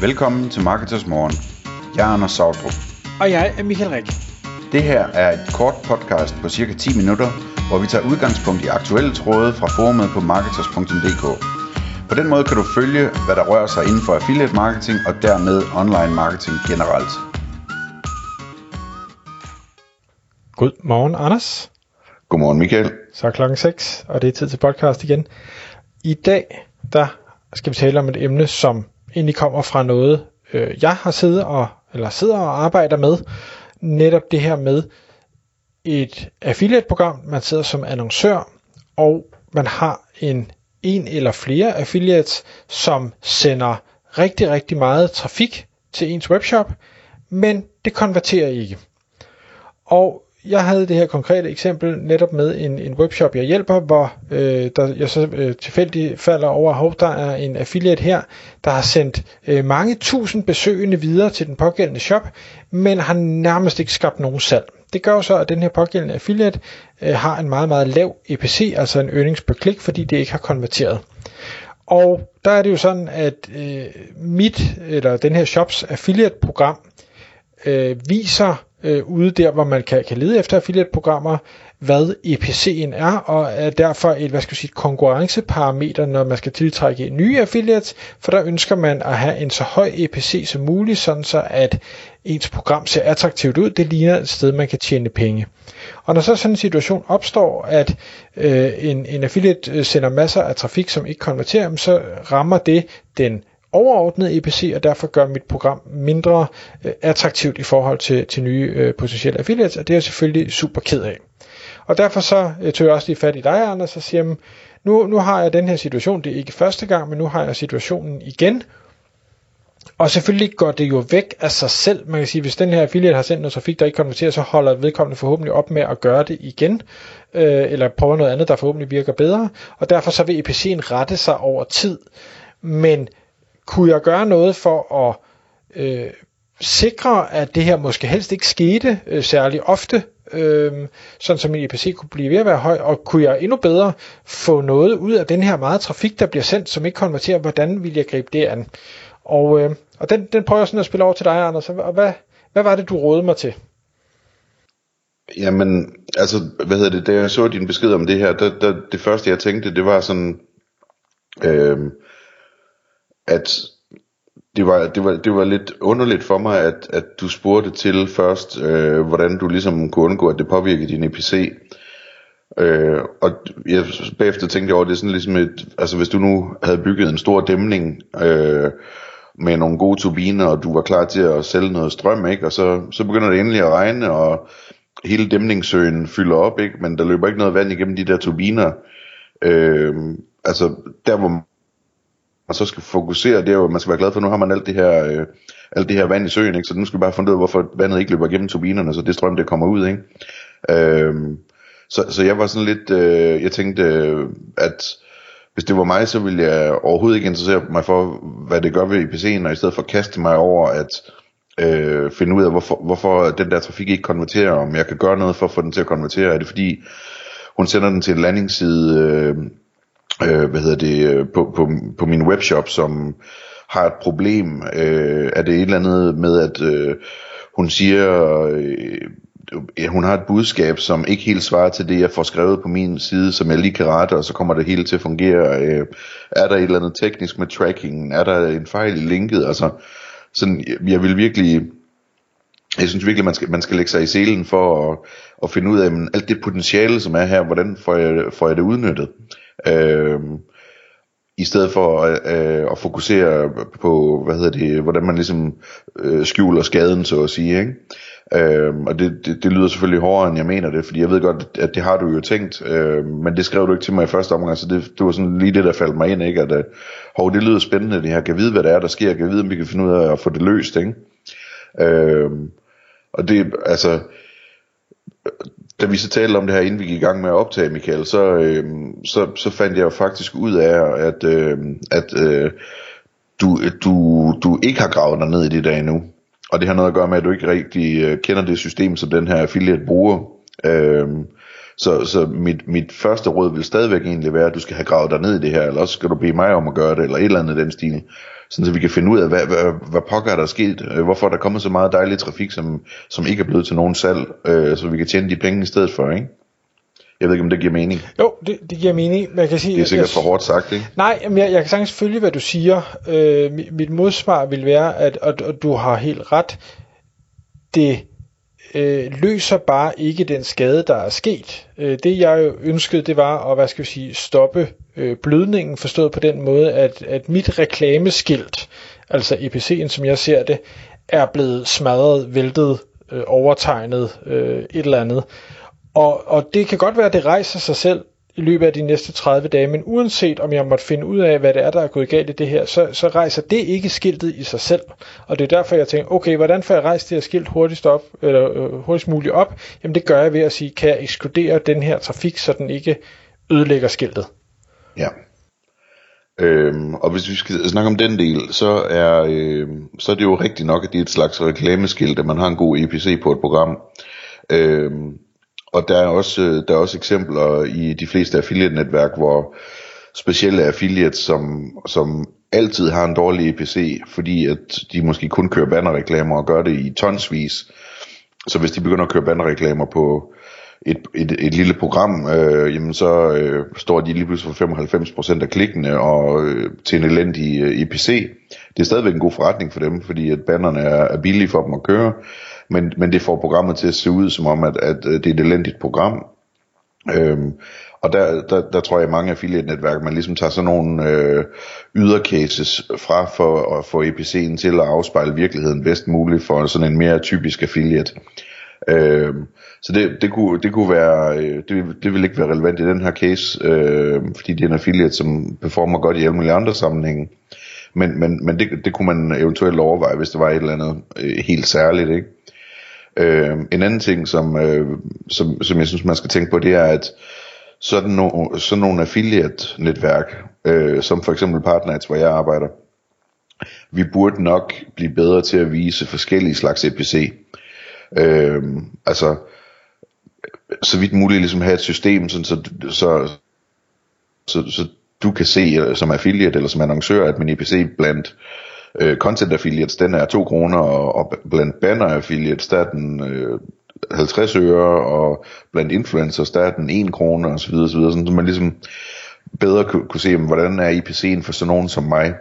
Velkommen til Marketers Morgen. Jeg er Anders Sautrup. Og jeg er Michael Rik. Det her er et kort podcast på cirka 10 minutter, hvor vi tager udgangspunkt i aktuelle tråde fra forumet på marketers.dk. På den måde kan du følge, hvad der rører sig inden for affiliate marketing og dermed online marketing generelt. God morgen, Anders. Godmorgen Michael. Så er klokken 6, og det er tid til podcast igen. I dag, der skal vi tale om et emne, som egentlig kommer fra noget, øh, jeg har siddet og, eller sidder og arbejder med. Netop det her med et affiliate-program, man sidder som annoncør, og man har en en eller flere affiliates, som sender rigtig, rigtig meget trafik til ens webshop, men det konverterer ikke. Og jeg havde det her konkrete eksempel netop med en, en webshop, jeg hjælper, hvor øh, der, jeg så øh, tilfældigt falder over, at der er en affiliate her, der har sendt øh, mange tusind besøgende videre til den pågældende shop, men har nærmest ikke skabt nogen salg. Det gør så, at den her pågældende affiliate øh, har en meget, meget lav EPC, altså en earnings per klik, fordi det ikke har konverteret. Og der er det jo sådan, at øh, mit, eller den her shops affiliate-program, øh, viser øh, ude der, hvor man kan, kan lede efter affiliate-programmer, hvad EPC'en er, og er derfor et, hvad skal jeg sige, konkurrenceparameter, når man skal tiltrække nye affiliates, for der ønsker man at have en så høj EPC som muligt, sådan så at ens program ser attraktivt ud. Det ligner et sted, man kan tjene penge. Og når så sådan en situation opstår, at øh, en, en affiliate øh, sender masser af trafik, som ikke konverterer, så rammer det den overordnet EPC, og derfor gør mit program mindre øh, attraktivt i forhold til, til nye øh, potentielle affiliates, og det er jeg selvfølgelig super ked af. Og derfor så øh, tog jeg også lige fat i dig, Anders, og siger, nu, nu har jeg den her situation, det er ikke første gang, men nu har jeg situationen igen, og selvfølgelig går det jo væk af sig selv. Man kan sige, hvis den her affiliate har sendt noget trafik, der ikke konverterer, så holder vedkommende forhåbentlig op med at gøre det igen, øh, eller prøver noget andet, der forhåbentlig virker bedre. Og derfor så vil EPC'en rette sig over tid. Men kunne jeg gøre noget for at øh, sikre, at det her måske helst ikke skete øh, særlig ofte, øh, sådan som min EPC kunne blive ved at være høj, og kunne jeg endnu bedre få noget ud af den her meget trafik, der bliver sendt, som ikke konverterer, hvordan vil jeg gribe det an? Og, øh, og den, den prøver jeg sådan at spille over til dig, Anders. Og hvad, hvad var det, du rådede mig til? Jamen, altså, hvad hedder det, da jeg så din besked om det her, der, der, det første jeg tænkte, det var sådan, øh, at det var, det, var, det var lidt underligt for mig, at, at du spurgte til først, øh, hvordan du ligesom kunne undgå, at det påvirkede din EPC. Øh, og jeg bagefter tænkte jeg over, det er sådan ligesom et, altså hvis du nu havde bygget en stor dæmning, øh, med nogle gode turbiner, og du var klar til at sælge noget strøm, ikke? og så, så begynder det endelig at regne, og hele dæmningssøen fylder op, ikke? men der løber ikke noget vand igennem de der turbiner. Øh, altså der hvor man så skal fokusere, det er jo, man skal være glad for, nu har man alt det her, øh, alt det her vand i søen, ikke? så nu skal vi bare finde ud af, hvorfor vandet ikke løber gennem turbinerne, så det strøm, det kommer ud. Ikke? Øh, så, så jeg var sådan lidt, øh, jeg tænkte, øh, at hvis det var mig, så ville jeg overhovedet ikke interessere mig for, hvad det gør ved IPC'en, og i stedet for kaste mig over at øh, finde ud af, hvorfor, hvorfor den der trafik ikke konverterer, om jeg kan gøre noget for at få den til at konvertere. Er det fordi, hun sender den til en landingsside, øh, øh, hvad hedder det, øh, på, på, på min webshop, som har et problem? Øh, er det et eller andet med, at øh, hun siger... Øh, øh, hun har et budskab, som ikke helt svarer til det, jeg får skrevet på min side, som jeg lige kan rette, og så kommer det hele til at fungere. Øh, er der et eller andet teknisk med trackingen? Er der en fejl i linket? Altså, sådan, jeg vil virkelig, jeg synes virkelig, man skal, man skal lægge sig i selen for at, at finde ud af, men alt det potentiale, som er her, hvordan får jeg, får jeg det udnyttet? Øh, Øhm, i stedet for øh, at fokusere på, hvad hedder det, hvordan man ligesom øh, skjuler skaden, så at sige, ikke? Øhm, og det, det, det lyder selvfølgelig hårdere, end jeg mener det, fordi jeg ved godt, at det har du jo tænkt, øh, men det skrev du ikke til mig i første omgang, så det, det var sådan lige det, der faldt mig ind, ikke? At, øh, hov, det lyder spændende, det her, kan vide, hvad det er, der sker, kan vide, om vi kan finde ud af at få det løst, ikke? Øhm, og det, altså, da vi så talte om det her, inden vi gik i gang med at optage, Michael, så, øh, så, så fandt jeg jo faktisk ud af, at, øh, at øh, du, du, du ikke har gravet dig ned i det der endnu. Og det har noget at gøre med, at du ikke rigtig øh, kender det system, som den her affiliate bruger. Øh, så så mit, mit første råd vil stadigvæk egentlig være, at du skal have gravet dig ned i det her, eller også skal du bede mig om at gøre det, eller et eller andet i den stil sådan så vi kan finde ud af, hvad, hvad, hvad pokker er der sket, øh, hvorfor er der kommet så meget dejlig trafik, som, som ikke er blevet til nogen salg, øh, så vi kan tjene de penge i stedet for, ikke? Jeg ved ikke, om det giver mening. Jo, det, det giver mening. Men jeg kan sige, Det er sikkert jeg, for hårdt sagt, ikke? Nej, men jeg, jeg kan sagtens følge, hvad du siger. Øh, mit, mit modsvar vil være, at og, og du har helt ret. Det øh, løser bare ikke den skade, der er sket. Øh, det jeg jo ønskede, det var at hvad skal vi sige, stoppe øh, blødningen, forstået på den måde, at, at mit reklameskilt, altså EPC'en, som jeg ser det, er blevet smadret, væltet, øh, overtegnet, øh, et eller andet. Og, og det kan godt være, at det rejser sig selv i løbet af de næste 30 dage, men uanset om jeg måtte finde ud af, hvad det er, der er gået galt i det her, så, så rejser det ikke skiltet i sig selv. Og det er derfor, jeg tænker, okay, hvordan får jeg rejst det her skilt hurtigst, op, eller, øh, hurtigst muligt op? Jamen det gør jeg ved at sige, kan jeg ekskludere den her trafik, så den ikke ødelægger skiltet? Ja. Øhm, og hvis vi skal snakke om den del, så er, øh, så er det jo rigtigt nok, at det er et slags reklameskilt, at man har en god EPC på et program. Øhm, og der er også øh, der er også eksempler i de fleste affiliate-netværk, hvor specielle affiliates, som, som altid har en dårlig EPC, fordi at de måske kun kører bannerreklamer og gør det i tonsvis. Så hvis de begynder at køre bannerreklamer på et, et, et lille program, øh, jamen så øh, står de lige pludselig for 95% af klikkene og øh, til en elendig øh, EPC. Det er stadigvæk en god forretning for dem, fordi at bannerne er, er billige for dem at køre, men, men det får programmet til at se ud som om, at, at øh, det er et elendigt program. Øhm, og der, der, der tror jeg, at mange affiliate-netværk, man ligesom tager sådan nogle øh, ydercases fra for at få EPC'en til at afspejle virkeligheden bedst muligt for sådan en mere typisk affiliate. Øh, så det, det, kunne, det kunne være, øh, det, det vil ikke være relevant i den her case, øh, fordi det er en affiliate, som performer godt i alle mulige andre sammenhænge. Men, men, men det, det kunne man eventuelt overveje, hvis det var et eller andet øh, helt særligt, ikke? Øh, en anden ting, som, øh, som, som jeg synes, man skal tænke på, det er, at sådan, no, sådan nogle affiliate-netværk, øh, som for eksempel Partners, hvor jeg arbejder, vi burde nok blive bedre til at vise forskellige slags EPC. Øh, altså, så vidt muligt ligesom have et system, sådan, så, så, så, så du kan se øh, som affiliate eller som annoncør, at min IPC blandt øh, content affiliates, den er 2 kroner, og, og blandt banner affiliates, der er den øh, 50 øre, og blandt influencers, der er den 1 kroner, osv., osv., sådan, så man ligesom bedre kunne, kunne se, hvordan er IPC'en for sådan nogen som mig.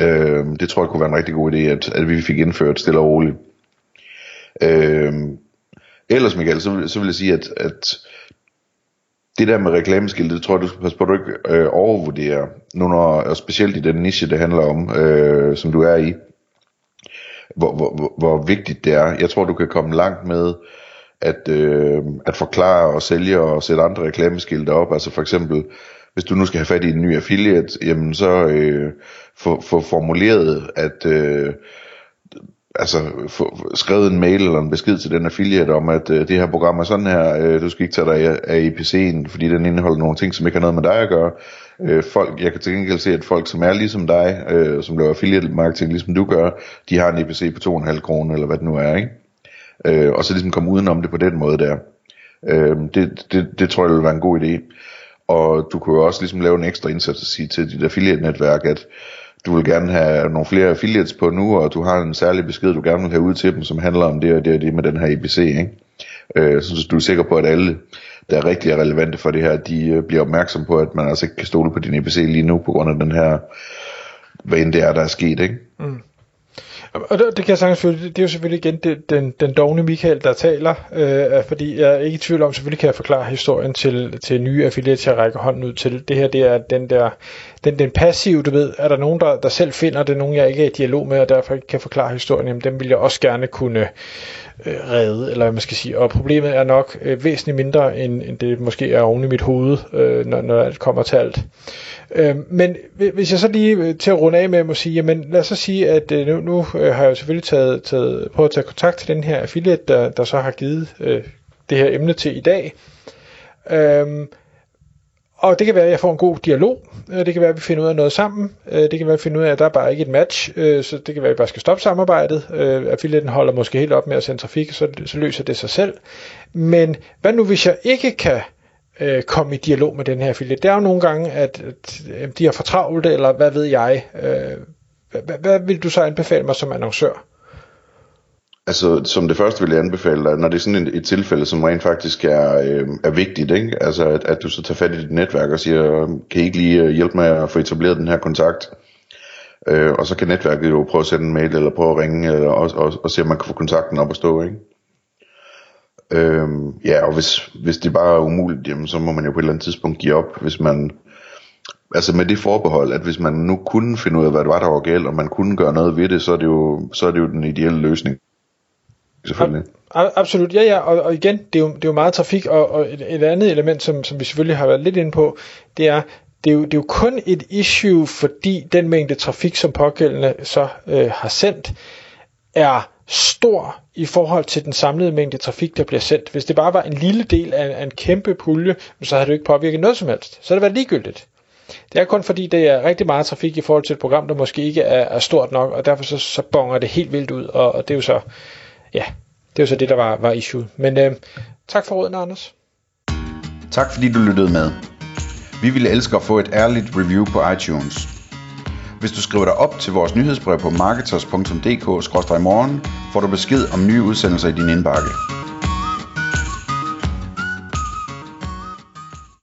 Øh, det tror jeg kunne være en rigtig god idé, at, at vi fik indført stille og roligt. Øh, ellers, Michael, så, så vil jeg sige, at, at det der med reklameskilte, det tror jeg, du skal passe på, at du ikke øh, overvurderer, nu når, og specielt i den niche, det handler om, øh, som du er i, hvor, hvor, hvor, hvor vigtigt det er. Jeg tror, du kan komme langt med at, øh, at forklare og sælge og sætte andre reklameskilte op. Altså for eksempel, hvis du nu skal have fat i en ny affiliate, jamen så øh, få, få formuleret, at øh, altså få skrevet en mail eller en besked til den affiliate om, at øh, det her program er sådan her, øh, du skal ikke tage dig af, EPC'en, fordi den indeholder nogle ting, som ikke har noget med dig at gøre. Øh, folk, jeg kan til gengæld se, at folk, som er ligesom dig, øh, som laver affiliate marketing, ligesom du gør, de har en EPC på 2,5 kroner, eller hvad det nu er, ikke? Øh, og så ligesom komme udenom det på den måde der. Øh, det, det, det tror jeg vil være en god idé. Og du kunne jo også ligesom lave en ekstra indsats og sige til dit affiliate-netværk, at du vil gerne have nogle flere affiliates på nu, og du har en særlig besked, du gerne vil have ud til dem, som handler om det og det og det med den her EBC, ikke? Øh, så du er sikker på, at alle, der er rigtig relevante for det her, de øh, bliver opmærksom på, at man altså ikke kan stole på din EBC lige nu, på grund af den her, hvad end det er, der er sket, ikke? Mm. Og det, det kan jeg sagtens føle, Det er jo selvfølgelig igen det, den, den dogne Michael, der taler, øh, fordi jeg er ikke i tvivl om, selvfølgelig kan jeg forklare historien til, til nye affiliates, jeg rækker hånden ud til. Det her, det er den der, den, den passive, du ved, er der nogen, der, der selv finder det, nogen jeg ikke er i dialog med, og derfor ikke kan forklare historien, jamen dem vil jeg også gerne kunne øh, redde, eller hvad man skal sige. Og problemet er nok øh, væsentligt mindre, end, end det måske er oven i mit hoved, øh, når, når alt kommer til alt. Øh, men hvis jeg så lige øh, til at runde af med at sige, jamen lad os så sige, at øh, nu, nu øh, har jeg jo selvfølgelig taget, taget, prøvet at tage kontakt til den her affiliate, der, der så har givet øh, det her emne til i dag. Øh, og det kan være, at jeg får en god dialog. Øh, det kan være, at vi finder ud af noget sammen. Øh, det kan være, at vi finder ud af, at der er bare ikke et match. Øh, så det kan være, at vi bare skal stoppe samarbejdet. Affiliaten holder måske helt op med at sende trafik, så, så løser det sig selv. Men hvad nu, hvis jeg ikke kan øh, komme i dialog med den her affiliate. Det er jo nogle gange, at, at de har for travlt, eller hvad ved jeg. Øh, hvad, hvad vil du så anbefale mig som annoncør? Altså, som det første vil jeg anbefale dig, når det er sådan et, et tilfælde, som rent faktisk er, øh, er vigtigt, ikke? Altså, at, at du så tager fat i dit netværk og siger, kan I ikke lige øh, hjælpe med at få etableret den her kontakt? Øh, og så kan netværket jo prøve at sende en mail, eller prøve at ringe, eller, og, og, og se, om man kan få kontakten op at stå, ikke? Øh, ja, og hvis, hvis det bare er umuligt, jamen, så må man jo på et eller andet tidspunkt give op, hvis man, altså med det forbehold, at hvis man nu kunne finde ud af, hvad det var, der var galt, og man kunne gøre noget ved det, så er det jo, så er det jo den ideelle løsning selvfølgelig. Absolut, ja, ja, og, og igen, det er, jo, det er jo meget trafik, og, og et, et andet element, som, som vi selvfølgelig har været lidt inde på, det er, det er, jo, det er jo kun et issue, fordi den mængde trafik, som pågældende så øh, har sendt, er stor i forhold til den samlede mængde trafik, der bliver sendt. Hvis det bare var en lille del af, af en kæmpe pulje, så havde det jo ikke påvirket noget som helst. Så havde det været ligegyldigt. Det er kun fordi, det er rigtig meget trafik i forhold til et program, der måske ikke er, er stort nok, og derfor så, så bonger det helt vildt ud, og, og det er jo så ja, det er så det, der var, var issue. Men øh, tak for råden, Anders. Tak fordi du lyttede med. Vi ville elske at få et ærligt review på iTunes. Hvis du skriver dig op til vores nyhedsbrev på marketers.dk-morgen, får du besked om nye udsendelser i din indbakke.